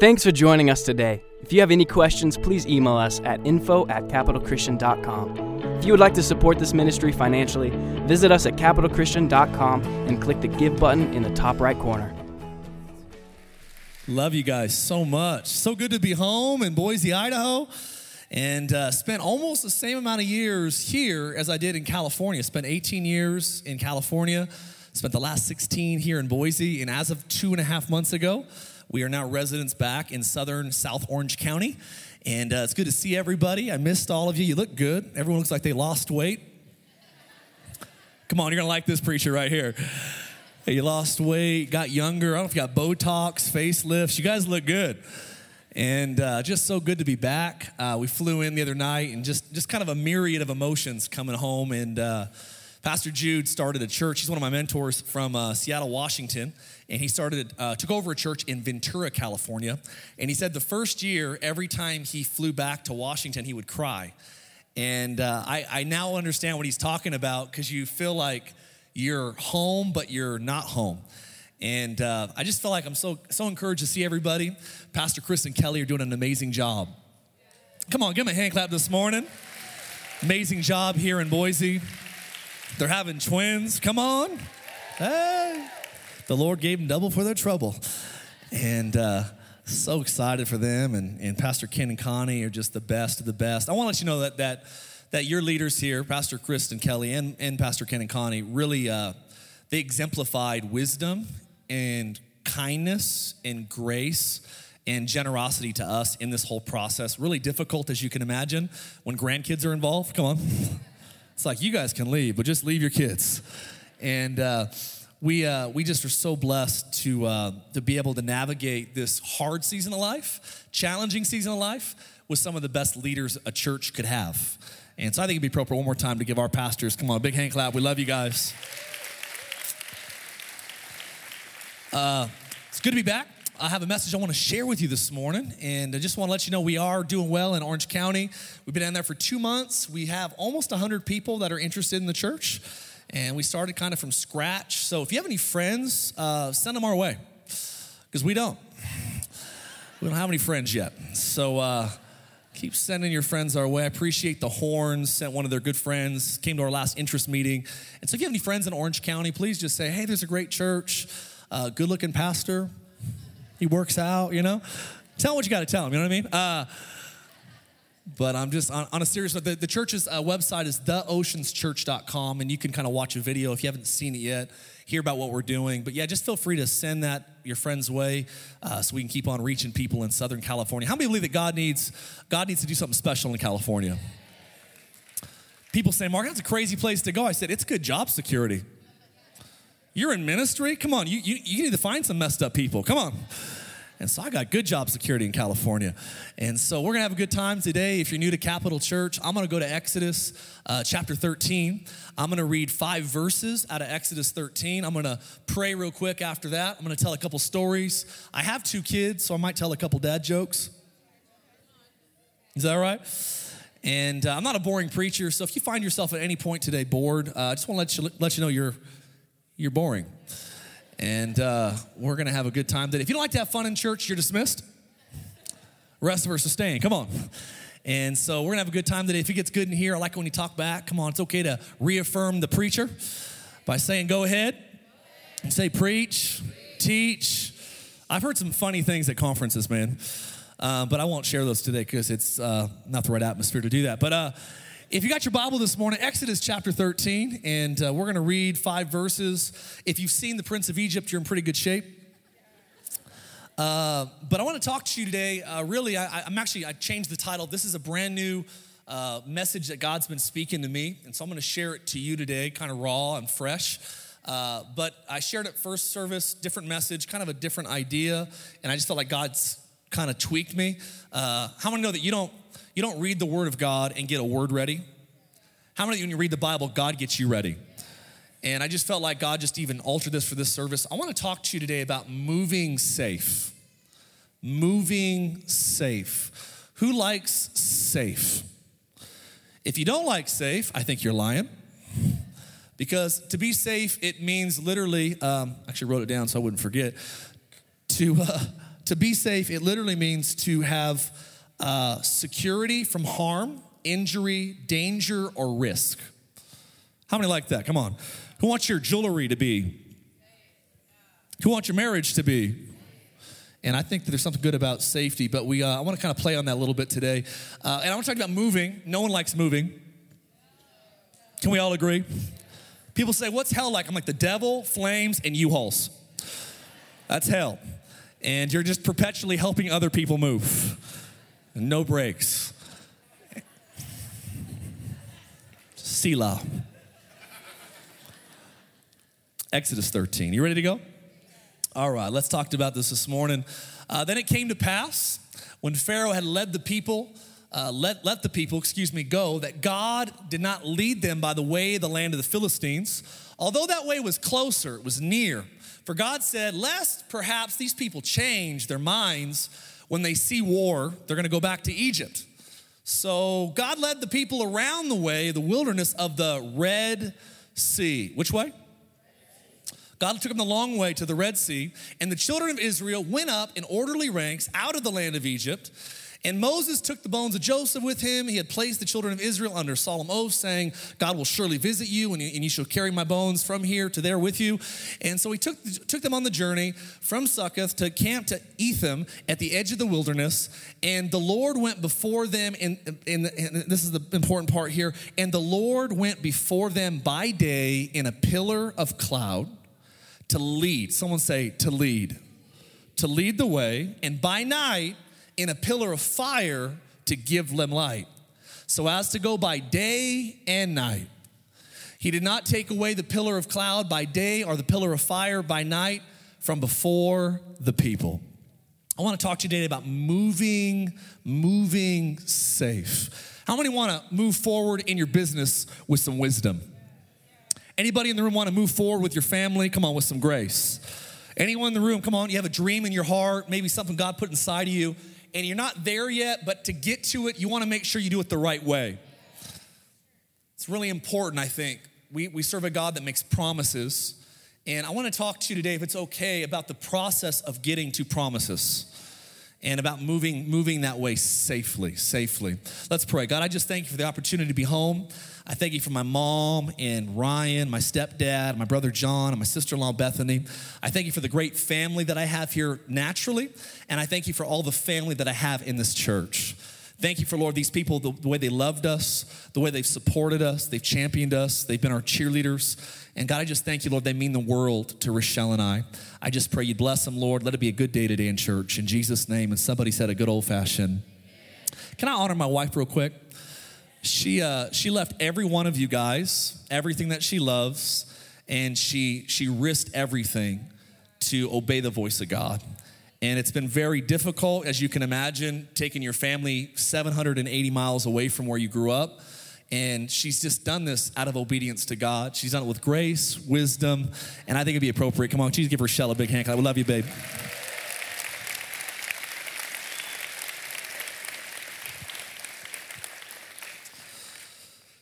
Thanks for joining us today. If you have any questions, please email us at info at capitalchristian.com. If you would like to support this ministry financially, visit us at capitalchristian.com and click the Give button in the top right corner. Love you guys so much. So good to be home in Boise, Idaho, and uh, spent almost the same amount of years here as I did in California. Spent 18 years in California, spent the last 16 here in Boise, and as of two and a half months ago, we are now residents back in southern South Orange County. And uh, it's good to see everybody. I missed all of you. You look good. Everyone looks like they lost weight. Come on, you're going to like this preacher right here. Hey, you lost weight, got younger. I don't know if you got Botox, facelifts. You guys look good. And uh, just so good to be back. Uh, we flew in the other night and just, just kind of a myriad of emotions coming home. And uh, Pastor Jude started a church. He's one of my mentors from uh, Seattle, Washington, and he started uh, took over a church in Ventura, California. And he said the first year, every time he flew back to Washington, he would cry. And uh, I, I now understand what he's talking about because you feel like you're home, but you're not home. And uh, I just feel like I'm so so encouraged to see everybody. Pastor Chris and Kelly are doing an amazing job. Come on, give them a hand clap this morning. Amazing job here in Boise. They're having twins. Come on. Hey. The Lord gave them double for their trouble. And uh, so excited for them. And, and Pastor Ken and Connie are just the best of the best. I want to let you know that, that, that your leaders here, Pastor Chris and Kelly and, and Pastor Ken and Connie, really, uh, they exemplified wisdom and kindness and grace and generosity to us in this whole process. Really difficult, as you can imagine, when grandkids are involved. Come on. It's like you guys can leave, but just leave your kids. And uh, we uh, we just are so blessed to uh, to be able to navigate this hard season of life, challenging season of life, with some of the best leaders a church could have. And so I think it'd be appropriate one more time to give our pastors, come on, big hand clap. We love you guys. Uh, it's good to be back. I have a message I want to share with you this morning, and I just want to let you know we are doing well in Orange County. We've been down there for two months. We have almost 100 people that are interested in the church, and we started kind of from scratch. So if you have any friends, uh, send them our way, because we don't. We don't have any friends yet. So uh, keep sending your friends our way. I appreciate the Horns, sent one of their good friends, came to our last interest meeting. And so if you have any friends in Orange County, please just say, hey, there's a great church, uh, good looking pastor he works out, you know? Tell him what you got to tell him, you know what I mean? But I'm just on, on a serious note. The, the church's uh, website is theoceanschurch.com, and you can kind of watch a video if you haven't seen it yet, hear about what we're doing. But yeah, just feel free to send that your friend's way uh, so we can keep on reaching people in Southern California. How many believe that God needs, God needs to do something special in California? People say, Mark, that's a crazy place to go. I said, it's good job security. You're in ministry? Come on, you, you, you need to find some messed up people. Come on. And so I got good job security in California. And so we're going to have a good time today. If you're new to Capital Church, I'm going to go to Exodus uh, chapter 13. I'm going to read five verses out of Exodus 13. I'm going to pray real quick after that. I'm going to tell a couple stories. I have two kids, so I might tell a couple dad jokes. Is that right? And uh, I'm not a boring preacher, so if you find yourself at any point today bored, uh, I just want to let you, let you know you're you're boring. And uh, we're going to have a good time today. If you don't like to have fun in church, you're dismissed. rest of us are staying. Come on. And so we're going to have a good time today. If it gets good in here, I like when you talk back. Come on, it's okay to reaffirm the preacher by saying, go ahead. And say, preach, teach. I've heard some funny things at conferences, man. Uh, but I won't share those today because it's uh, not the right atmosphere to do that. But uh, if you got your Bible this morning, Exodus chapter 13, and uh, we're going to read five verses. If you've seen the Prince of Egypt, you're in pretty good shape. Uh, but I want to talk to you today. Uh, really, I, am actually, I changed the title. This is a brand new uh, message that God's been speaking to me. And so I'm going to share it to you today, kind of raw and fresh. Uh, but I shared it first service, different message, kind of a different idea. And I just felt like God's kind of tweaked me. Uh, how many know that you don't you don't read the Word of God and get a word ready. How many of you, when you read the Bible, God gets you ready? And I just felt like God just even altered this for this service. I want to talk to you today about moving safe. Moving safe. Who likes safe? If you don't like safe, I think you're lying. Because to be safe, it means literally, um, actually wrote it down so I wouldn't forget, to, uh, to be safe, it literally means to have uh, security from harm, injury, danger, or risk. How many like that? Come on. Who wants your jewelry to be? Who wants your marriage to be? And I think that there's something good about safety, but we, uh, I want to kind of play on that a little bit today. Uh, and I want to talk about moving. No one likes moving. Can we all agree? People say, What's hell like? I'm like, the devil, flames, and U Hauls. That's hell. And you're just perpetually helping other people move. No breaks. Selah. Exodus 13. You ready to go? All right, let's talk about this this morning. Uh, then it came to pass when Pharaoh had led the people, uh, let, let the people, excuse me, go, that God did not lead them by the way the land of the Philistines, although that way was closer, it was near. For God said, Lest perhaps these people change their minds when they see war, they're going to go back to Egypt. So God led the people around the way, the wilderness of the Red Sea. Which way? God took them the long way to the Red Sea, and the children of Israel went up in orderly ranks out of the land of Egypt. And Moses took the bones of Joseph with him. He had placed the children of Israel under solemn oath, saying, God will surely visit you, and you, shall carry my bones from here to there with you. And so he took, took them on the journey from Succoth to camp to Etham at the edge of the wilderness. And the Lord went before them, and, and, and this is the important part here. And the Lord went before them by day in a pillar of cloud to lead. Someone say, to lead. To lead the way, and by night, in a pillar of fire to give them light, so as to go by day and night. He did not take away the pillar of cloud by day or the pillar of fire by night from before the people. I want to talk to you today about moving, moving safe. How many want to move forward in your business with some wisdom? Anybody in the room want to move forward with your family? Come on, with some grace. Anyone in the room, come on, you have a dream in your heart, maybe something God put inside of you, and you're not there yet, but to get to it, you want to make sure you do it the right way. It's really important, I think. We, we serve a God that makes promises, and I want to talk to you today, if it's okay, about the process of getting to promises and about moving moving that way safely safely. Let's pray. God i just thank you for the opportunity to be home. I thank you for my mom and ryan my stepdad my brother john and my sister-in-law bethany. I thank you for the great family that i have here naturally and i thank you for all the family that i have in this church. Thank you for, Lord, these people, the, the, way they loved us, the way they've supported us, they've championed us, they've been our cheerleaders. And God, I just thank you, Lord, they mean the world to Rochelle and I. I just pray you bless them, Lord. Let it be a good day today in church. In Jesus' name. And somebody said a good old fashioned. Can I honor my wife real quick? She, uh, she left every one of you guys, everything that she loves, and she, she risked everything to obey the voice of God. And it's been very difficult, as you can imagine, taking your family 780 miles away from where you grew up. And she's just done this out of obedience to God. She's done it with grace, wisdom, and I think it'd be appropriate. Come on, please give Rochelle a big hand. I love you, babe.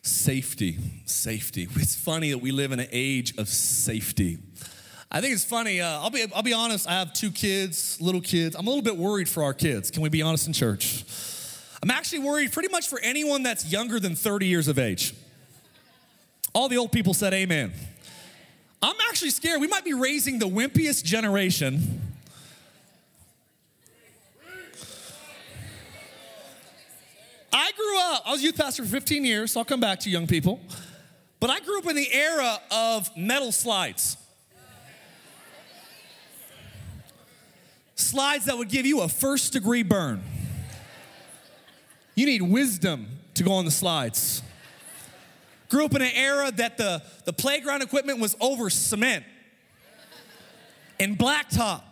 Safety, safety. It's funny that we live in an age of safety. I think it's funny. Uh, I'll be I'll be honest. I have two kids, little kids. I'm a little bit worried for our kids. Can we be honest in church? I'm actually worried pretty much for anyone that's younger than 30 years of age. All the old people said amen. I'm actually scared. We might be raising the wimpiest generation. I grew up, I was youth pastor for 15 years, so I'll come back to young people. But I grew up in the era of metal slides. slides that would give you a first degree burn. You need wisdom to go on the slides. Grew up in an era that the, the playground equipment was over cement and blacktop,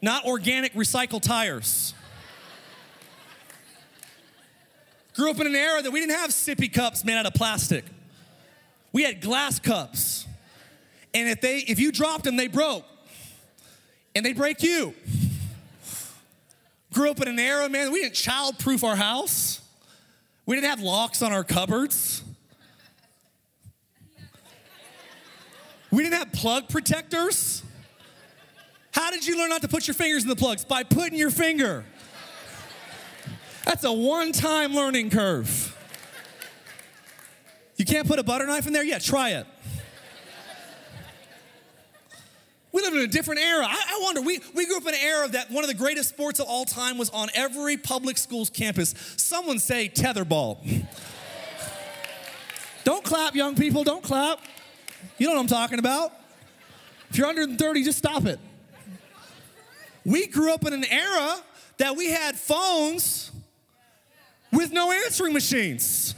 not organic recycled tires. Grew up in an era that we didn't have sippy cups made out of plastic. We had glass cups. And if they if you dropped them, they broke and they break you. Grew up in an era, man, we didn't childproof our house. We didn't have locks on our cupboards. We didn't have plug protectors. How did you learn not to put your fingers in the plugs? By putting your finger. That's a one time learning curve. You can't put a butter knife in there? Yeah, try it. We live in a different era. I, I, wonder, we, we grew up in an era that one of the greatest sports of all time was on every public school's campus. Someone say tetherball. don't clap, young people, don't clap. You know what I'm talking about. If you're under 30, just stop it. We grew up in an era that we had phones with no answering machines.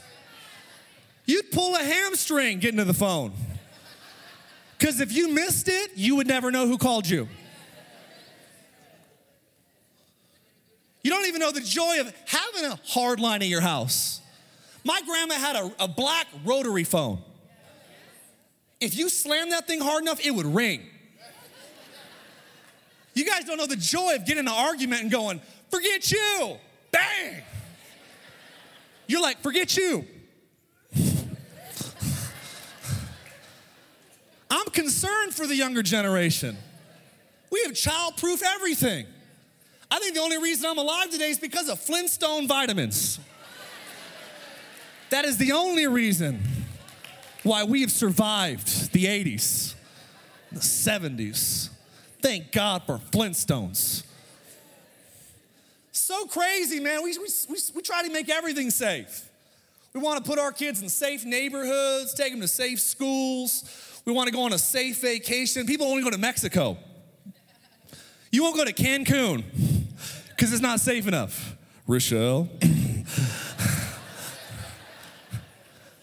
You'd pull a hamstring getting to the phone. Because if you missed it, you would never know who called you. You don't even know the joy of having a hard line in your house. My grandma had a, a black rotary phone. If you slammed that thing hard enough, it would ring. You guys don't know the joy of getting an argument and going, forget you, bang. You're like, forget you. I'm concerned for the younger generation. We have childproof everything. I think the only reason I'm alive today is because of Flintstone vitamins. That is the only reason why we have survived the 80s, the 70s. Thank God for Flintstones. So crazy, man. We, we, we, we try to make everything safe. We want to put our kids in safe neighborhoods, take them to safe schools. We want to go on a safe vacation. People only go to Mexico. You won't go to Cancun because it's not safe enough. Rochelle.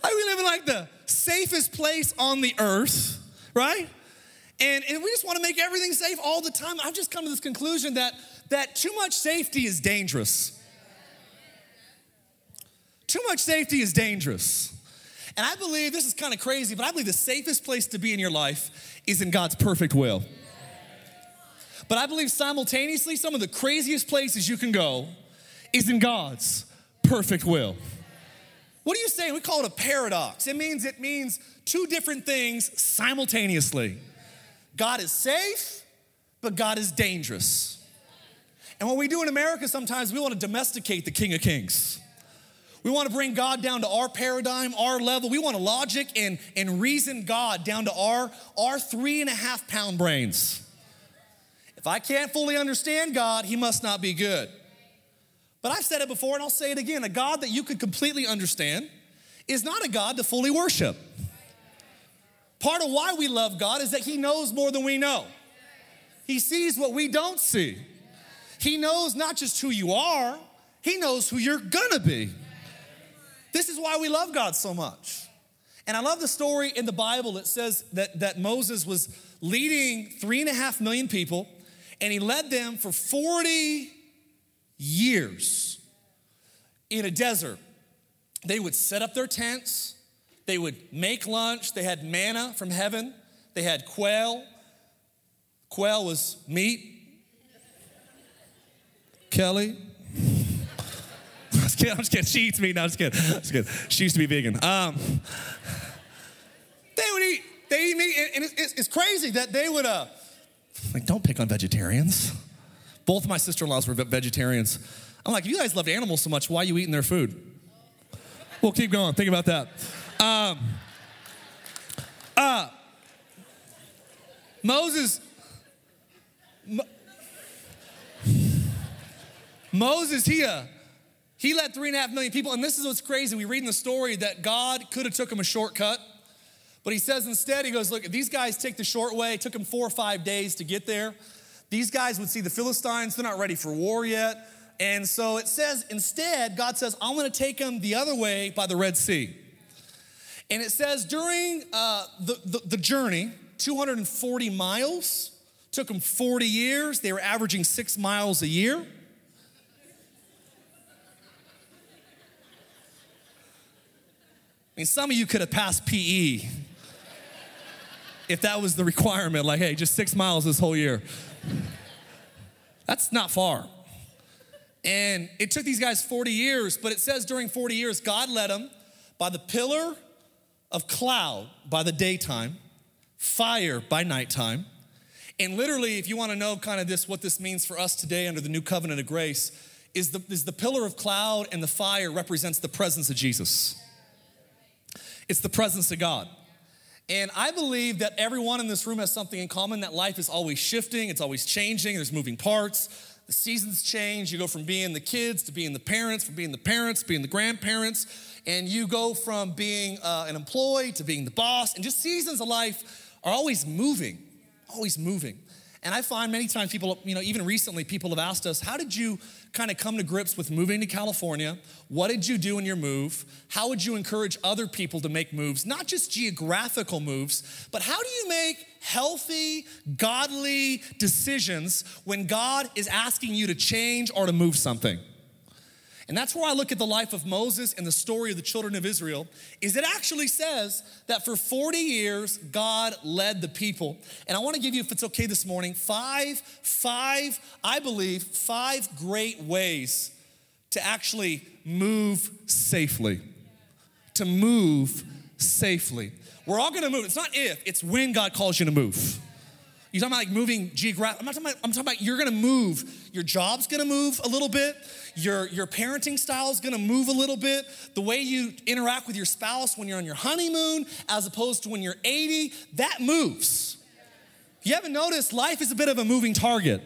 Like we live in like the safest place on the earth, right? And, and we just want to make everything safe all the time. I've just come to this conclusion that, that too much safety is dangerous. Too much safety is dangerous. And I believe this is kind of crazy, but I believe the safest place to be in your life is in God's perfect will. But I believe simultaneously, some of the craziest places you can go is in God's perfect will. What are you saying? We call it a paradox. It means it means two different things simultaneously. God is safe, but God is dangerous. And what we do in America sometimes, we want to domesticate the King of Kings. We want to bring God down to our paradigm, our level. We want to logic and, and reason God down to our, our three and a half pound brains. If I can't fully understand God, He must not be good. But I've said it before and I'll say it again a God that you could completely understand is not a God to fully worship. Part of why we love God is that He knows more than we know, He sees what we don't see. He knows not just who you are, He knows who you're gonna be. This is why we love God so much. And I love the story in the Bible that says that, that Moses was leading three and a half million people, and he led them for 40 years in a desert. They would set up their tents, they would make lunch, they had manna from heaven, they had quail. Quail was meat. Kelly, just kidding. I'm just kidding. She eats meat. No, I'm just kidding. Just kidding. She used to be vegan. Um, they would eat. They eat meat, and it's, it's crazy that they would. Uh, like, don't pick on vegetarians. Both of my sister-in-laws were vegetarians. I'm like, you guys loved animals so much. Why are you eating their food? We'll keep going. Think about that. Um, uh, Moses. Mo- Moses, here uh, he led three and a half million people, and this is what's crazy. We read in the story that God could have took him a shortcut, but he says instead, he goes, look, these guys take the short way. It took them four or five days to get there. These guys would see the Philistines. They're not ready for war yet. And so it says, instead, God says, I'm going to take them the other way by the Red Sea. And it says during uh, the, the, the journey, 240 miles, took them 40 years. They were averaging six miles a year. Mean, some of you could have passed PE if that was the requirement. Like, hey, just six miles this whole year. That's not far. And it took these guys 40 years, but it says during 40 years, God led them by the pillar of cloud by the daytime, fire by nighttime, And literally, if you want to know kind of this, what this means for us today under the new covenant of grace, is the, is the pillar of cloud and the fire represents the presence of Jesus. It's the presence of God. And I believe that everyone in this room has something in common that life is always shifting, it's always changing, there's moving parts. The seasons change. You go from being the kids to being the parents, from being the parents to being the grandparents, and you go from being uh, an employee to being the boss. And just seasons of life are always moving, always moving. And I find many times people, you know, even recently, people have asked us, how did you kind of come to grips with moving to California? What did you do in your move? How would you encourage other people to make moves, not just geographical moves, but how do you make healthy, godly decisions when God is asking you to change or to move something? And that's where I look at the life of Moses and the story of the children of Israel is it actually says that for 40 years God led the people. And I want to give you if it's okay this morning five five I believe five great ways to actually move safely. To move safely. We're all going to move. It's not if, it's when God calls you to move. You're talking about like moving geographic. I'm not talking about, I'm talking about you're gonna move. Your job's gonna move a little bit. Your, your parenting style is gonna move a little bit. The way you interact with your spouse when you're on your honeymoon as opposed to when you're 80, that moves. You haven't noticed life is a bit of a moving target.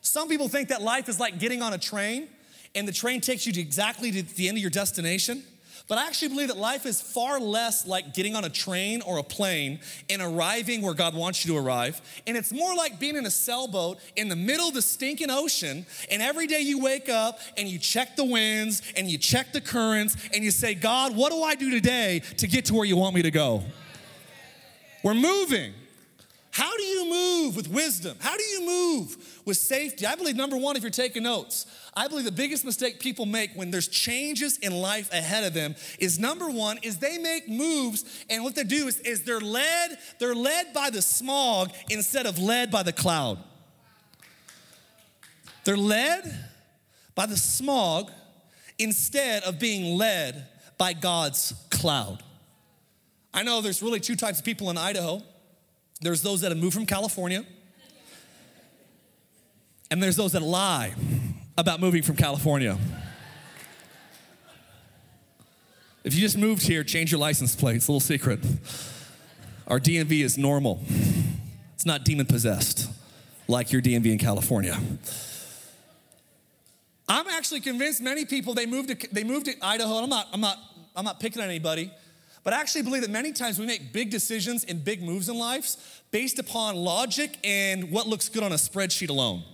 Some people think that life is like getting on a train and the train takes you to exactly to the end of your destination. But I actually believe that life is far less like getting on a train or a plane and arriving where God wants you to arrive. And it's more like being in a sailboat in the middle of the stinking ocean. And every day you wake up and you check the winds and you check the currents and you say, God, what do I do today to get to where you want me to go? We're moving. How do you move with wisdom? How do you move with safety? I believe number one, if you're taking notes, I believe the biggest mistake people make when there's changes in life ahead of them is number one, is they make moves, and what they do is, is they're led, they're led by the smog instead of led by the cloud. They're led by the smog instead of being led by God's cloud. I know there's really two types of people in Idaho. There's those that have moved from California, and there's those that lie about moving from California. If you just moved here, change your license plate. It's a little secret. Our DMV is normal, it's not demon possessed like your DMV in California. I'm actually convinced many people they moved to they moved to Idaho. I'm not I'm not I'm not picking on anybody. But I actually believe that many times we make big decisions and big moves in lives based upon logic and what looks good on a spreadsheet alone.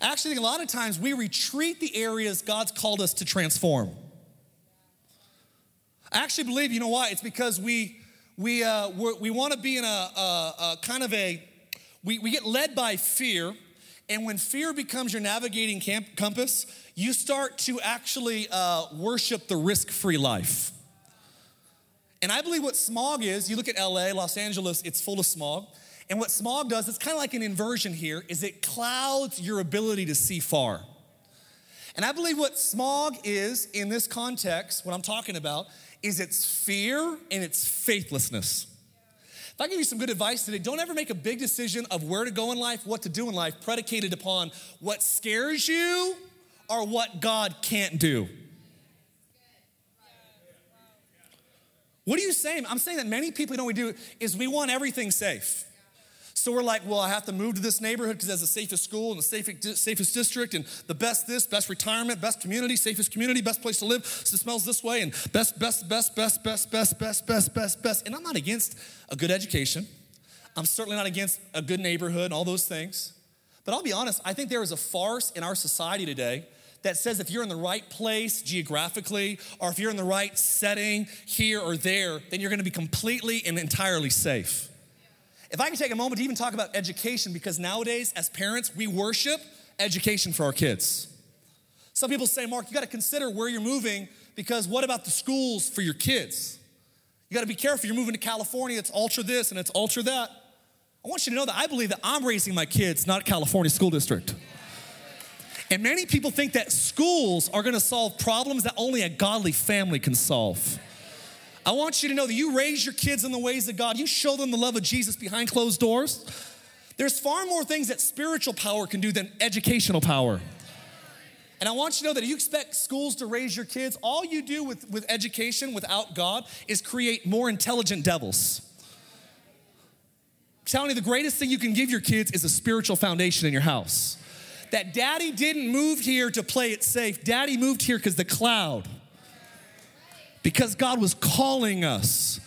Actually a lot of times we retreat the areas God's called us to transform. I actually believe, you know why? It's because we we uh, we want to be in a, a, a, kind of a we, we get led by fear, and when fear becomes your navigating camp, compass, you start to actually uh, worship the risk-free life. And I believe what smog is, you look at LA, Los Angeles, it's full of smog. And what smog does, it's kind of like an inversion here, is it clouds your ability to see far. And I believe what smog is in this context, what I'm talking about, is it's fear and it's faithlessness. If I give you some good advice today, don't ever make a big decision of where to go in life, what to do in life, predicated upon what scares you or what God can't do. What are you saying? I'm saying that many people, you know, we do is we want everything safe. So we're like, well, I have to move to this neighborhood because that's the safest school and the safest, safest district and the best this, best retirement, best community, safest community, best place to live. So it smells this way and best, best, best, best, best, best, best, best, best, best. And I'm not against a good education. I'm certainly not against a good neighborhood and all those things. But I'll be honest, I think there is a farce in our society today that says if you're in the right place geographically or if you're in the right setting here or there, then you're gonna be completely and entirely safe. If I can take a moment to even talk about education, because nowadays, as parents, we worship education for our kids. Some people say, Mark, you gotta consider where you're moving because what about the schools for your kids? You gotta be careful. You're moving to California, it's ultra this and it's ultra that. I want you to know that I believe that I'm raising my kids, not California School District. And many people think that schools are gonna solve problems that only a godly family can solve. I want you to know that you raise your kids in the ways of God, you show them the love of Jesus behind closed doors. There's far more things that spiritual power can do than educational power. And I want you to know that if you expect schools to raise your kids, all you do with, with education without God is create more intelligent devils. I'm telling you, the greatest thing you can give your kids is a spiritual foundation in your house. That daddy didn't move here to play it safe, daddy moved here because the cloud, because God was calling us.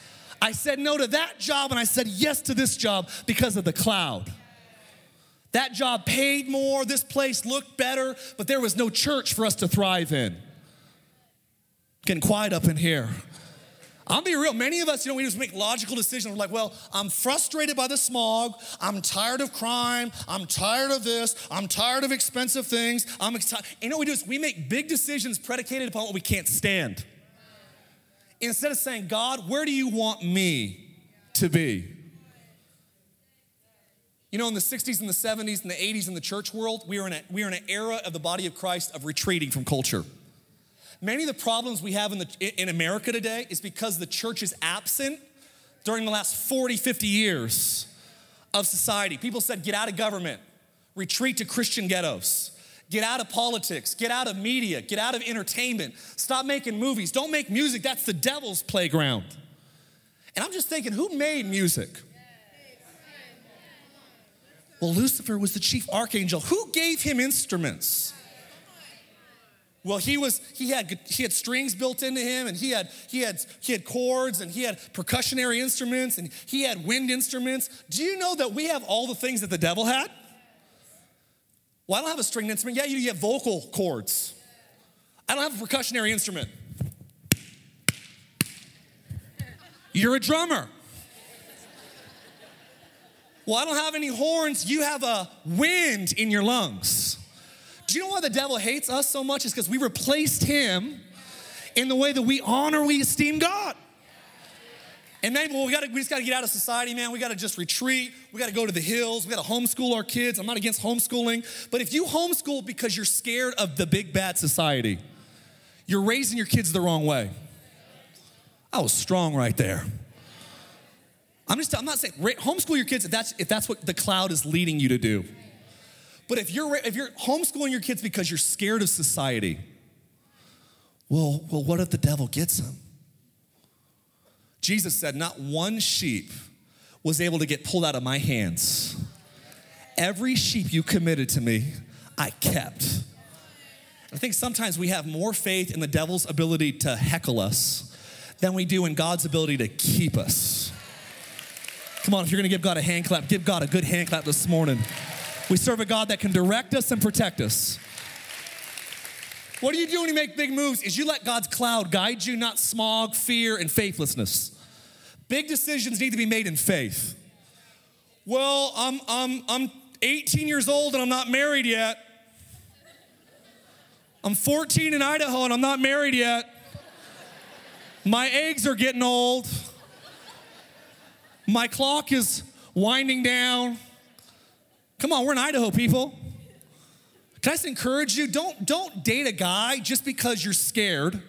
I said no to that job and I said yes to this job because of the cloud. That job paid more, this place looked better, but there was no church for us to thrive in. Getting quiet up in here. I'll be real. Many of us, you know, we just make logical decisions. We're like, well, I'm frustrated by the smog. I'm tired of crime. I'm tired of this. I'm tired of expensive things. I'm excited. You know what we do is we make big decisions predicated upon what we can't stand. Instead of saying, God, where do you want me to be? You know, in the 60s and the 70s and the 80s in the church world, we are in, a, we are in an era of the body of Christ of retreating from culture. Many of the problems we have in, the, in America today is because the church is absent during the last 40, 50 years of society. People said, get out of government, retreat to Christian ghettos, get out of politics, get out of media, get out of entertainment, stop making movies, don't make music, that's the devil's playground. And I'm just thinking, who made music? Well, Lucifer was the chief archangel. Who gave him instruments? Well, he was he had he had strings built into him, and he had he had he had chords, and he had percussionary instruments, and he had wind instruments. Do you know that we have all the things that the devil had? Well, I don't have a stringed instrument. Yeah, you have vocal cords. I don't have a percussionary instrument. You're a drummer. Well, I don't have any horns. You have a wind in your lungs. Do you know why the devil hates us so much? Is because we replaced him in the way that we honor, we esteem God. And maybe well, we, gotta, we just got to get out of society, man. We got to just retreat. We got to go to the hills. We got to homeschool our kids. I'm not against homeschooling. But if you homeschool because you're scared of the big bad society, you're raising your kids the wrong way. I was strong right there. I'm just, I'm not saying homeschool your kids if that's, if that's what the cloud is leading you to do. But if you're, if you're homeschooling your kids because you're scared of society, well, well, what if the devil gets them? Jesus said, Not one sheep was able to get pulled out of my hands. Every sheep you committed to me, I kept. I think sometimes we have more faith in the devil's ability to heckle us than we do in God's ability to keep us. Come on, if you're gonna give God a hand clap, give God a good hand clap this morning. We serve a God that can direct us and protect us. What do you do when you make big moves? Is you let God's cloud guide you, not smog, fear, and faithlessness. Big decisions need to be made in faith. Well, I'm, I'm, I'm 18 years old and I'm not married yet. I'm 14 in Idaho and I'm not married yet. My eggs are getting old. My clock is winding down. Come on, we're in Idaho, people. Can I just encourage you? Don't, don't date a guy just because you're scared.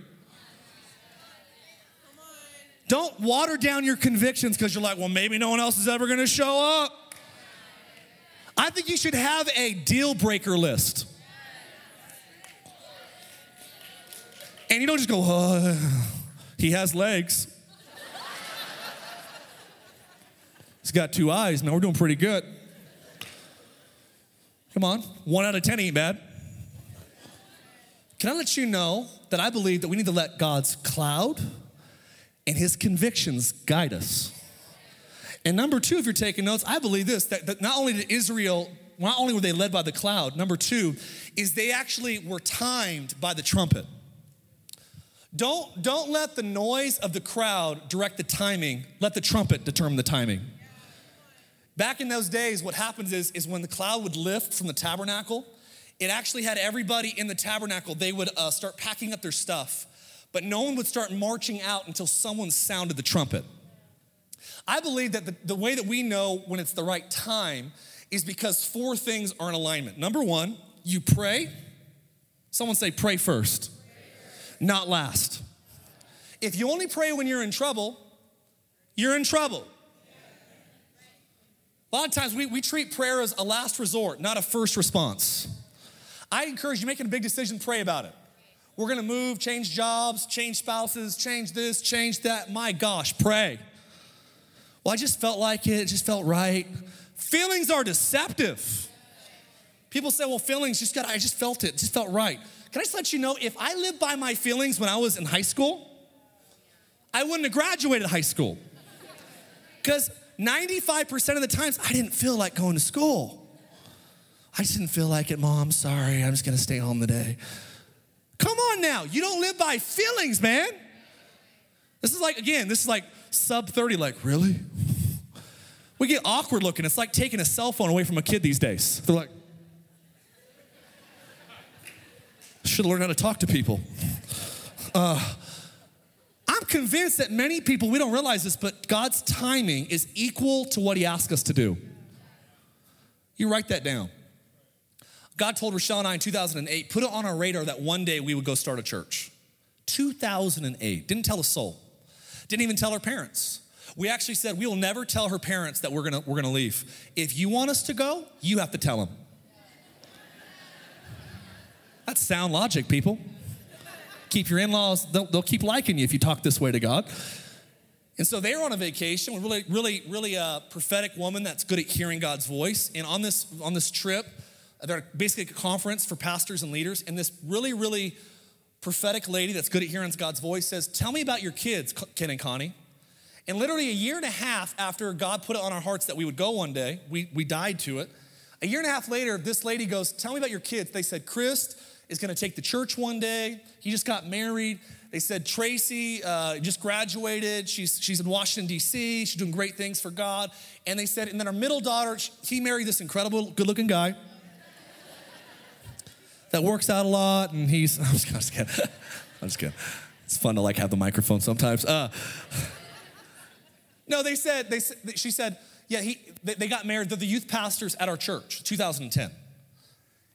Don't water down your convictions because you're like, well, maybe no one else is ever gonna show up. I think you should have a deal breaker list. And you don't just go, oh, he has legs. He's got two eyes. Now we're doing pretty good. Come on, one out of 10 ain't bad. Can I let you know that I believe that we need to let God's cloud and his convictions guide us? And number two, if you're taking notes, I believe this that, that not only did Israel, not only were they led by the cloud, number two, is they actually were timed by the trumpet. Don't, don't let the noise of the crowd direct the timing, let the trumpet determine the timing. Back in those days, what happens is, is when the cloud would lift from the tabernacle, it actually had everybody in the tabernacle, they would uh, start packing up their stuff. But no one would start marching out until someone sounded the trumpet. I believe that the, the way that we know when it's the right time is because four things are in alignment. Number one, you pray. Someone say, pray first, not last. If you only pray when you're in trouble, you're in trouble. A lot of times we, we treat prayer as a last resort, not a first response. I encourage you making a big decision, pray about it. We're gonna move, change jobs, change spouses, change this, change that. My gosh, pray. Well, I just felt like it, it just felt right. Feelings are deceptive. People say, well, feelings just got, I just felt it, it just felt right. Can I just let you know, if I lived by my feelings when I was in high school, I wouldn't have graduated high school. Because 95% of the times I didn't feel like going to school. I just didn't feel like it, mom. Sorry, I'm just gonna stay home today. Come on now, you don't live by feelings, man. This is like, again, this is like sub 30, like, really? We get awkward looking. It's like taking a cell phone away from a kid these days. They're like, should learn how to talk to people. Uh, I'm convinced that many people, we don't realize this, but God's timing is equal to what He asks us to do. You write that down. God told Rochelle and I in 2008, put it on our radar that one day we would go start a church. 2008. Didn't tell a soul. Didn't even tell her parents. We actually said we will never tell her parents that we're gonna, we're gonna leave. If you want us to go, you have to tell them. That's sound logic, people. Keep your in laws, they'll, they'll, keep liking you if you talk this way to God. And so they were on a vacation, a really, really, really a prophetic woman that's good at hearing God's voice. And on this, on this trip, they're basically a conference for pastors and leaders. And this really, really prophetic lady that's good at hearing God's voice says, Tell me about your kids, Ken and Connie. And literally a year and a half after God put it on our hearts that we would go one day, we, we died to it. A year and a half later, this lady goes, Tell me about your kids. They said, Chris is going to take the church one day. He just got married. They said, Tracy uh, just graduated. She's, she's in Washington, D.C. She's doing great things for God. And they said, and then our middle daughter, he married this incredible, good looking guy that works out a lot. And he's, I'm just, I'm just kidding. I'm just kidding. It's fun to like have the microphone sometimes. Uh, no, they said, they, she said, yeah, he, they got married. They're the youth pastors at our church, 2010.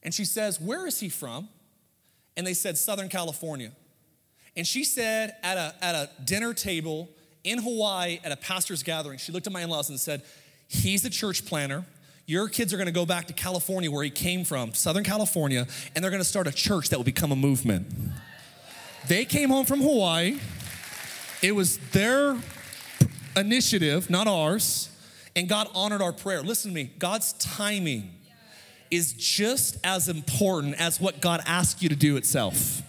And she says, Where is he from? And they said, Southern California. And she said, at a, at a dinner table in Hawaii at a pastor's gathering, she looked at my in laws and said, He's a church planter. Your kids are gonna go back to California where he came from, Southern California, and they're gonna start a church that will become a movement. They came home from Hawaii. It was their initiative, not ours, and God honored our prayer. Listen to me, God's timing is just as important as what God asked you to do itself.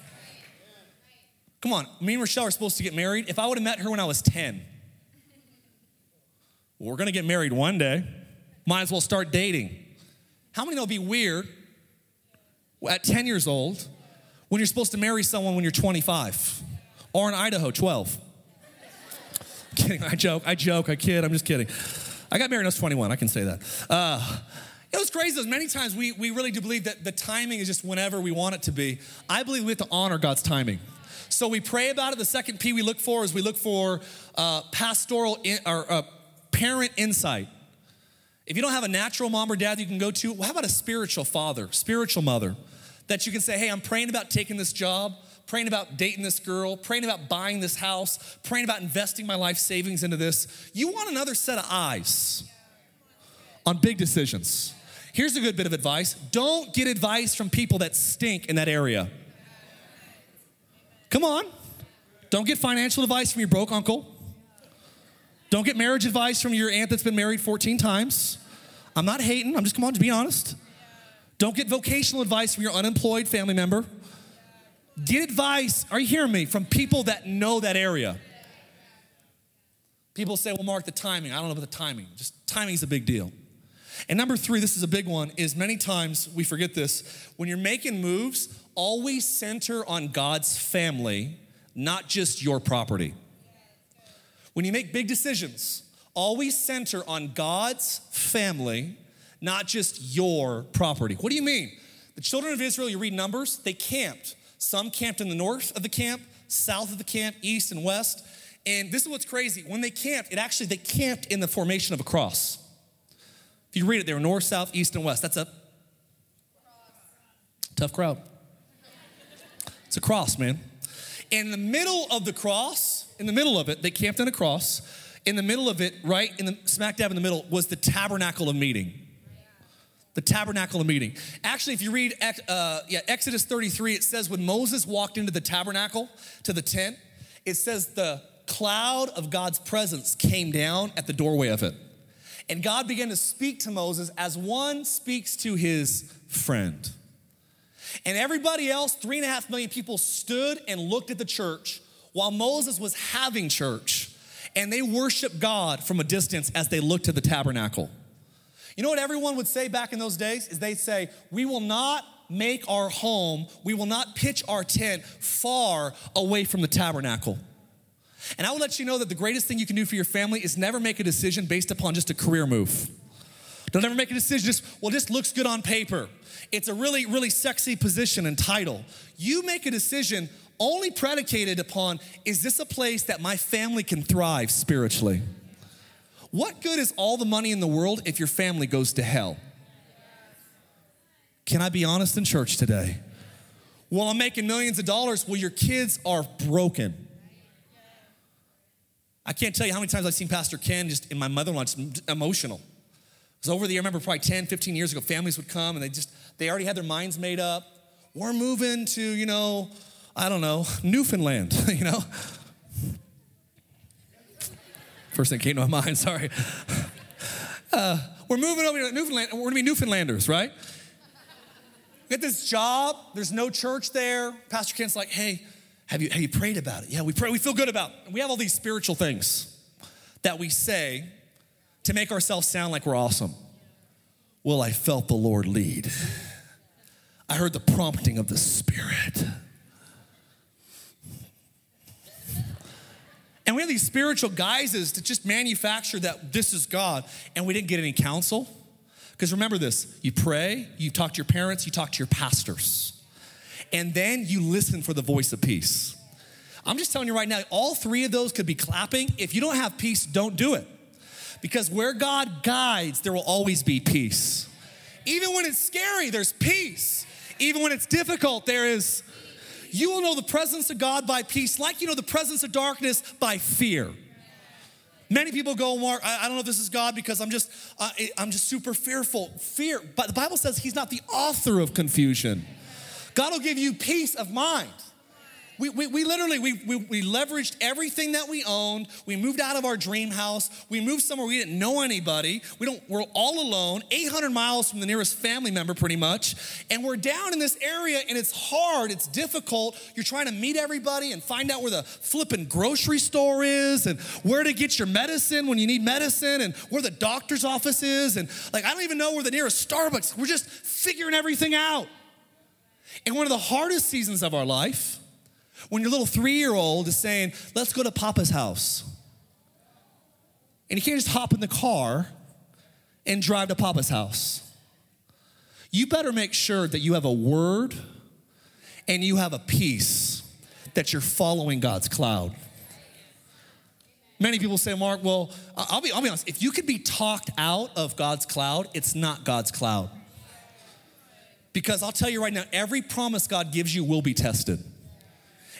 Come on, me and Rochelle are supposed to get married. If I would have met her when I was 10, well, we're gonna get married one day. Might as well start dating. How many know be weird at 10 years old when you're supposed to marry someone when you're 25 or in Idaho, 12? kidding, I joke, I joke, I kid, I'm just kidding. I got married when I was 21, I can say that. Uh, it was crazy as many times we, we really do believe that the timing is just whenever we want it to be. I believe we have to honor God's timing. So we pray about it. The second P we look for is we look for uh, pastoral in, or uh, parent insight. If you don't have a natural mom or dad you can go to, well, how about a spiritual father, spiritual mother that you can say, hey, I'm praying about taking this job, praying about dating this girl, praying about buying this house, praying about investing my life savings into this. You want another set of eyes on big decisions. Here's a good bit of advice don't get advice from people that stink in that area. Come on. Don't get financial advice from your broke uncle. Don't get marriage advice from your aunt that's been married 14 times. I'm not hating, I'm just, come on, to be honest. Don't get vocational advice from your unemployed family member. Get advice, are you hearing me, from people that know that area. People say, well, Mark, the timing. I don't know about the timing. Just timing is a big deal. And number three, this is a big one, is many times we forget this. When you're making moves, always center on God's family, not just your property. When you make big decisions, always center on God's family, not just your property. What do you mean? The children of Israel, you read Numbers, they camped. Some camped in the north of the camp, south of the camp, east and west. And this is what's crazy. When they camped, it actually, they camped in the formation of a cross. If you read it, they were north, south, east, and west. That's a tough crowd. It's a cross, man. In the middle of the cross, in the middle of it, they camped on a cross. in the middle of it, right in the smack dab in the middle, was the tabernacle of meeting. The tabernacle of meeting. Actually, if you read uh, yeah, Exodus 33, it says when Moses walked into the tabernacle, to the tent, it says the cloud of God's presence came down at the doorway of it. And God began to speak to Moses as one speaks to his friend. And everybody else, three and a half million people, stood and looked at the church while Moses was having church. And they worshiped God from a distance as they looked to the tabernacle. You know what everyone would say back in those days? Is they'd say, We will not make our home, we will not pitch our tent far away from the tabernacle. And I will let you know that the greatest thing you can do for your family is never make a decision based upon just a career move. Don't ever make a decision just, well, this looks good on paper. It's a really, really sexy position and title. You make a decision only predicated upon is this a place that my family can thrive spiritually? What good is all the money in the world if your family goes to hell? Can I be honest in church today? Well, I'm making millions of dollars. Well, your kids are broken. I can't tell you how many times I've seen Pastor Ken just in my mother in law, emotional. Because over the year, I remember probably 10, 15 years ago, families would come and they just, they already had their minds made up. We're moving to, you know, I don't know, Newfoundland, you know? First thing came to my mind, sorry. Uh, we're moving over to Newfoundland, and we're gonna be Newfoundlanders, right? Get this job, there's no church there. Pastor Ken's like, hey, have you, have you prayed about it? Yeah, we pray, we feel good about it. We have all these spiritual things that we say to make ourselves sound like we're awesome. Well, I felt the Lord lead. I heard the prompting of the Spirit. And we have these spiritual guises to just manufacture that this is God, and we didn't get any counsel. Because remember this you pray, you talk to your parents, you talk to your pastors and then you listen for the voice of peace. I'm just telling you right now, all three of those could be clapping. If you don't have peace, don't do it. Because where God guides, there will always be peace. Even when it's scary, there's peace. Even when it's difficult, there is. You will know the presence of God by peace, like you know the presence of darkness by fear. Many people go, Mark, I, don't know if this is God because I'm just, uh, I'm just super fearful. Fear, but the Bible says He's not the author of confusion. God will give you peace of mind. We, we, we literally, we, we, we, leveraged everything that we owned. We moved out of our dream house. We moved somewhere we didn't know anybody. We don't, we're all alone, 800 miles from the nearest family member pretty much. And we're down in this area and it's hard, it's difficult. You're trying to meet everybody and find out where the flipping grocery store is and where to get your medicine when you need medicine and where the doctor's office is. And like, I don't even know where the nearest Starbucks, we're just figuring everything out. In one of the hardest seasons of our life, when your little three year old is saying, Let's go to Papa's house. And you can't just hop in the car and drive to Papa's house. You better make sure that you have a word and you have a peace that you're following God's cloud. Many people say, Mark, well, I'll be, I'll be honest, if you could be talked out of God's cloud, it's not God's cloud. Because I'll tell you right now, every promise God gives you will be tested.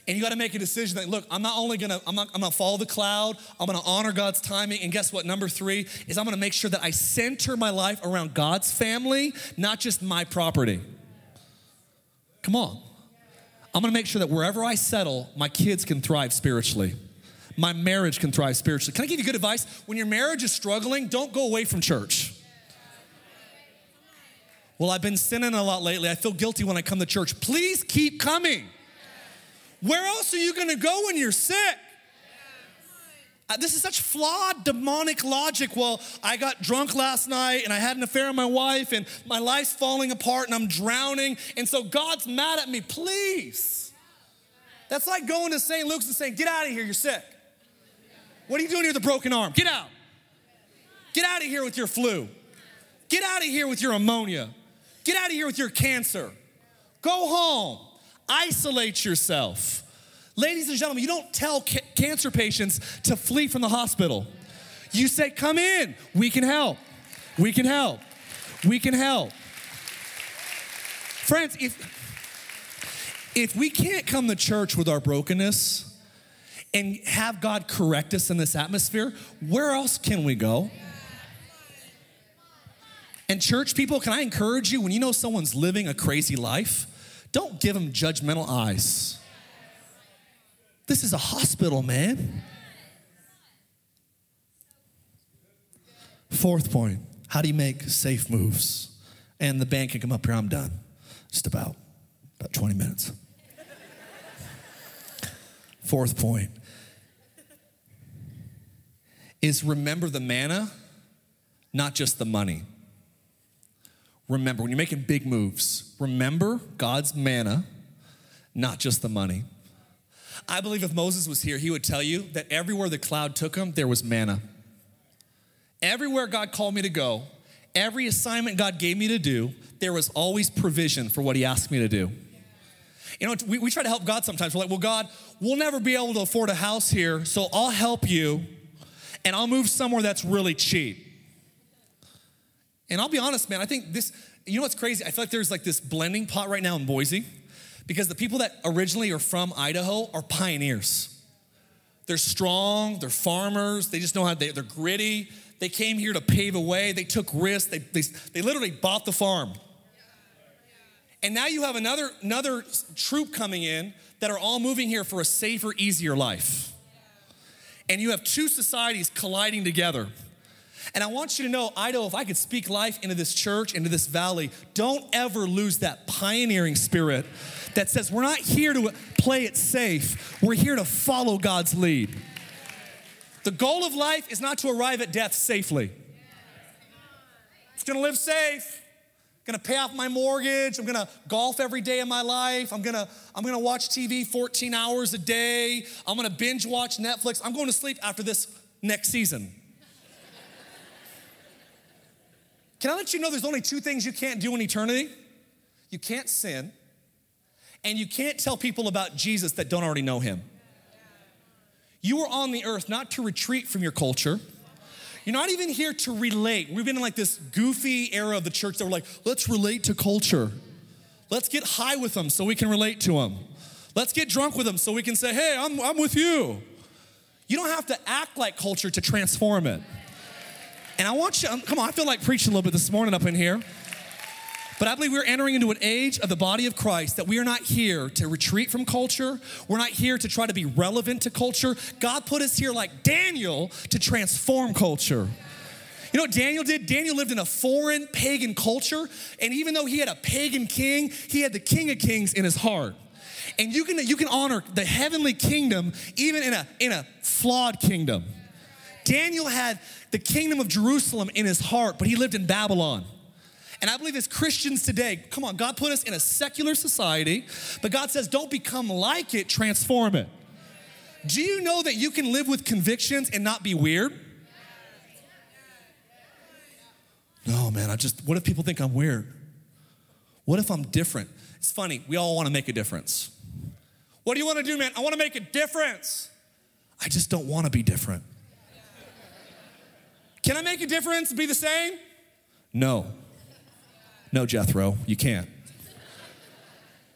And you got to make a decision that, look, I'm not only gonna, I'm not, I'm gonna follow the cloud, I'm gonna honor God's timing. And guess what? Number three is I'm gonna make sure that I center my life around God's family, not just my property. Come on. I'm gonna make sure that wherever I settle, my kids can thrive spiritually. My marriage can thrive spiritually. Can I give you good advice? When your marriage is struggling, don't go away from church. Well, I've been sinning a lot lately. I feel guilty when I come to church. Please keep coming. Where else are you going to go when you're sick? Uh, this is such flawed demonic logic. Well, I got drunk last night and I had an affair with my wife and my life's falling apart and I'm drowning. And so God's mad at me. Please. That's like going to St. Luke's and saying, Get out of here, you're sick. What are you doing here with a broken arm? Get out. Get out of here with your flu. Get out of here with your pneumonia. Get out of here with your cancer. Go home. Isolate yourself. Ladies and gentlemen, you don't tell ca- cancer patients to flee from the hospital. You say, Come in, we can help. We can help. We can help. Friends, if, if we can't come to church with our brokenness, and have God correct us in this atmosphere, where else can we go? And, church people, can I encourage you when you know someone's living a crazy life, don't give them judgmental eyes. This is a hospital, man. Fourth point how do you make safe moves? And the band can come up here, I'm done. Just about, about 20 minutes. Fourth point is remember the manna, not just the money. Remember, when you're making big moves, remember God's manna, not just the money. I believe if Moses was here, he would tell you that everywhere the cloud took him, there was manna. Everywhere God called me to go, every assignment God gave me to do, there was always provision for what He asked me to do. You know, we, we try to help God sometimes. We're like, well, God, we'll never be able to afford a house here, so I'll help you and I'll move somewhere that's really cheap. And I'll be honest, man, I think this, you know what's crazy? I feel like there's like this blending pot right now in Boise because the people that originally are from Idaho are pioneers. They're strong, they're farmers, they just know how they, they're gritty. They came here to pave a way, they took risks, they, they, they literally bought the farm. And now you have another, another troop coming in that are all moving here for a safer, easier life. And you have two societies colliding together. And I want you to know, Idaho, if I could speak life into this church, into this valley, don't ever lose that pioneering spirit that says we're not here to play it safe, we're here to follow God's lead. The goal of life is not to arrive at death safely. It's gonna live safe. gonna pay off my mortgage. I'm gonna golf every day of my life. I'm gonna, I'm gonna watch TV 14 hours a day. I'm gonna binge watch Netflix. I'm going to sleep after this next season. Can I let you know there's only two things you can't do in eternity? You can't sin, and you can't tell people about Jesus that don't already know him. You are on the earth not to retreat from your culture. You're not even here to relate. We've been in like this goofy era of the church that we're like, let's relate to culture. Let's get high with them so we can relate to them. Let's get drunk with them so we can say, hey, I'm, I'm with you. You don't have to act like culture to transform it. And I want you, um, come on, I feel like preaching a little bit this morning up in here. But I believe we're entering into an age of the body of Christ that we are not here to retreat from culture. We're not here to try to be relevant to culture. God put us here like Daniel to transform culture. You know what Daniel did? Daniel lived in a foreign pagan culture, and even though he had a pagan king, he had the king of kings in his heart. And you can, you can honor the heavenly kingdom even in a, in a flawed kingdom. Daniel had the kingdom of Jerusalem in his heart, but he lived in Babylon. And I believe as Christians today, come on, God put us in a secular society, but God says, don't become like it, transform it. Do you know that you can live with convictions and not be weird? No, man, I just, what if people think I'm weird? What if I'm different? It's funny, we all wanna make a difference. What do you wanna do, man? I wanna make a difference. I just don't wanna be different. Can I make a difference, be the same? No. No, Jethro, you can't.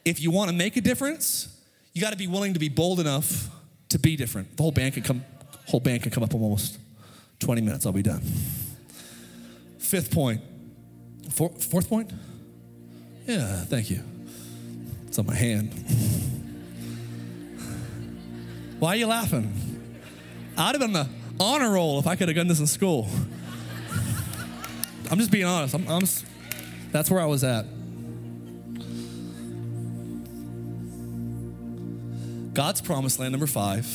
If you want to make a difference, you got to be willing to be bold enough to be different. The whole band can come, whole band can come up in almost 20 minutes. I'll be done. Fifth point. Four, fourth point? Yeah, thank you. It's on my hand. Why are you laughing? I'd have been the honor roll if I could have done this in school. I'm just being honest. I'm, I'm that's where I was at. God's promised land, number five,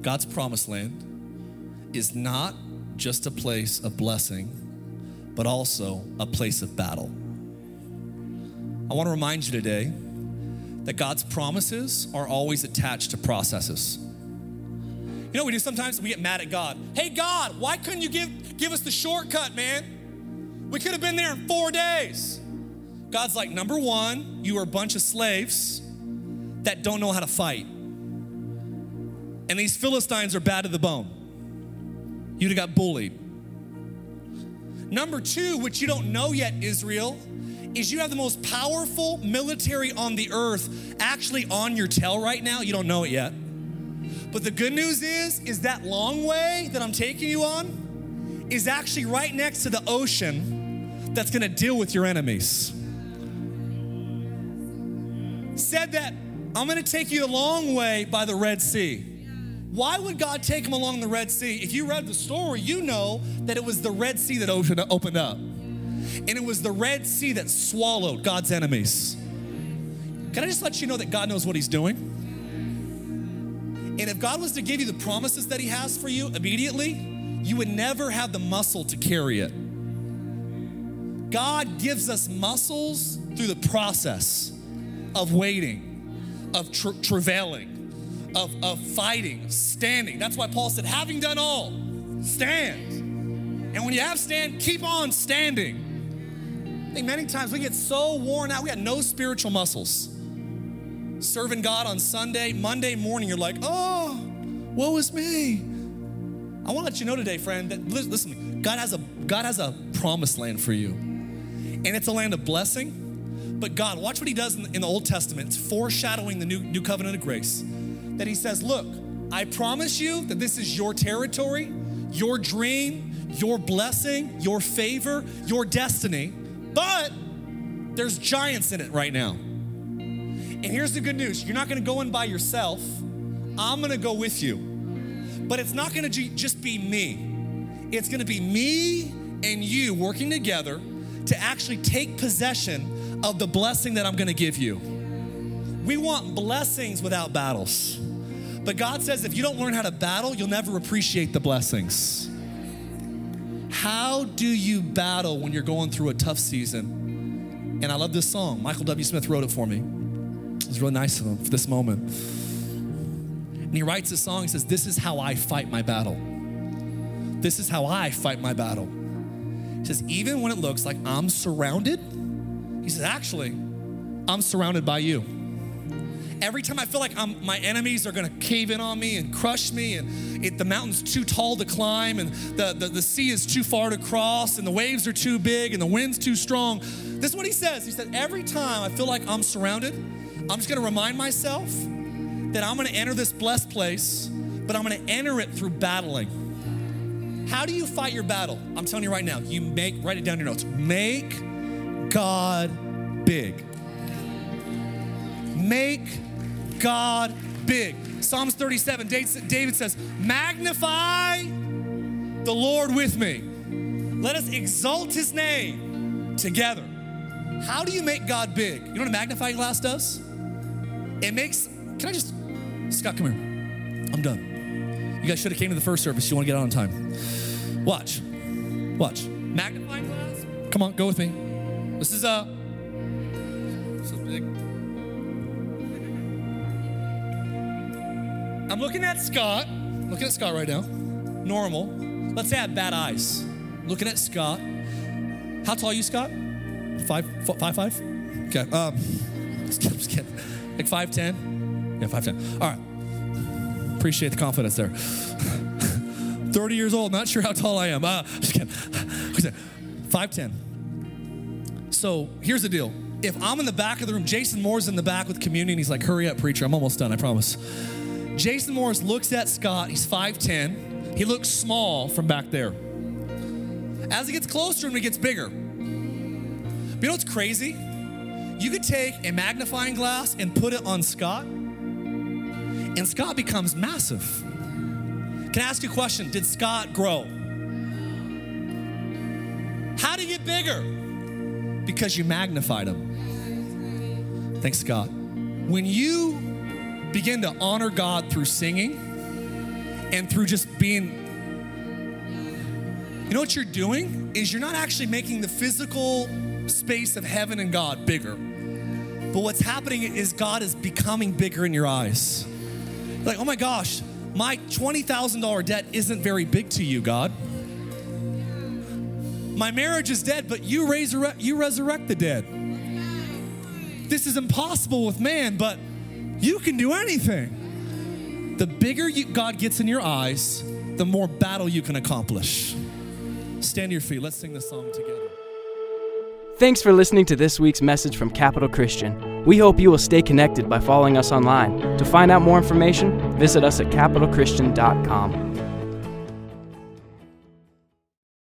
God's promised land is not just a place of blessing, but also a place of battle. I want to remind you today that God's promises are always attached to processes. You know we do sometimes? We get mad at God. Hey, God, why couldn't you give, give us the shortcut, man? We could have been there in four days. God's like, number one, you are a bunch of slaves that don't know how to fight. And these Philistines are bad to the bone. You'd have got bullied. Number two, which you don't know yet, Israel, is you have the most powerful military on the earth actually on your tail right now. You don't know it yet. But the good news is, is that long way that I'm taking you on is actually right next to the ocean that's gonna deal with your enemies. Said that I'm gonna take you a long way by the Red Sea. Why would God take him along the Red Sea? If you read the story, you know that it was the Red Sea that opened up. And it was the Red Sea that swallowed God's enemies. Can I just let you know that God knows what He's doing? And if God was to give you the promises that He has for you immediately, you would never have the muscle to carry it. God gives us muscles through the process of waiting, of tra- travailing, of, of fighting, standing. That's why Paul said, having done all, stand. And when you have stand, keep on standing. I think many times we get so worn out, we got no spiritual muscles. Serving God on Sunday, Monday morning, you're like, oh, woe is me. I want to let you know today, friend, that listen, God has a God has a promised land for you. And it's a land of blessing. But God, watch what he does in the, Old Testament. It's foreshadowing the new, new covenant of grace. That he says, Look, I promise you that this is your territory, your dream, your blessing, your favor, your destiny, but there's giants in it right now. And here's the good news you're not gonna go in by yourself, I'm gonna go with you. But it's not gonna just be me, it's gonna be me and you working together to actually take possession of the blessing that I'm gonna give you. We want blessings without battles. But God says if you don't learn how to battle, you'll never appreciate the blessings. How do you battle when you're going through a tough season? And I love this song. Michael W. Smith wrote it for me. It was really nice of him for this moment. And he writes a song. He says, This is how I fight my battle. This is how I fight my battle. He says, Even when it looks like I'm surrounded, he says, Actually, I'm surrounded by you. Every time I feel like I'm, my enemies are gonna cave in on me and crush me, and it, the mountain's too tall to climb, and the, the, the sea is too far to cross, and the waves are too big, and the wind's too strong. This is what he says. He said, Every time I feel like I'm surrounded, I'm just gonna remind myself that I'm gonna enter this blessed place, but I'm gonna enter it through battling. How do you fight your battle? I'm telling you right now, you make, write it down in your notes. Make God big. Make God big. Psalms 37, David says, Magnify the Lord with me. Let us exalt his name together. How do you make God big? You know what a magnifying glass does? It makes, can I just, Scott, come here. I'm done. You guys should have came to the first service. You want to get out on time. Watch. Watch. Magnifying glass. Come on, go with me. This is a. This is big. I'm looking at Scott. Looking at Scott right now. Normal. Let's say I have bad eyes. Looking at Scott. How tall are you, Scott? Five, five, five? Okay. Um, just kidding, just kidding. Like five ten. Yeah, five ten. All right. Appreciate the confidence there. 30 years old, not sure how tall I am. Uh, just kidding. 5'10. So here's the deal. If I'm in the back of the room, Jason Moore's in the back with communion. He's like, hurry up, preacher. I'm almost done, I promise. Jason Morris looks at Scott. He's 5'10. He looks small from back there. As he gets closer and he gets bigger. But you know what's crazy? You could take a magnifying glass and put it on Scott, and Scott becomes massive. Can I ask you a question? Did Scott grow? How did he get bigger? Because you magnified him. Thanks, Scott. When you begin to honor God through singing and through just being, you know what you're doing? Is you're not actually making the physical space of heaven and God bigger. But what's happening is God is becoming bigger in your eyes. Like, oh my gosh, my $20,000 debt isn't very big to you, God. My marriage is dead, but you resurrect, you resurrect the dead. This is impossible with man, but you can do anything. The bigger you, God gets in your eyes, the more battle you can accomplish. Stand to your feet. Let's sing this song together. Thanks for listening to this week's message from Capital Christian. We hope you will stay connected by following us online. To find out more information, visit us at capitalchristian.com.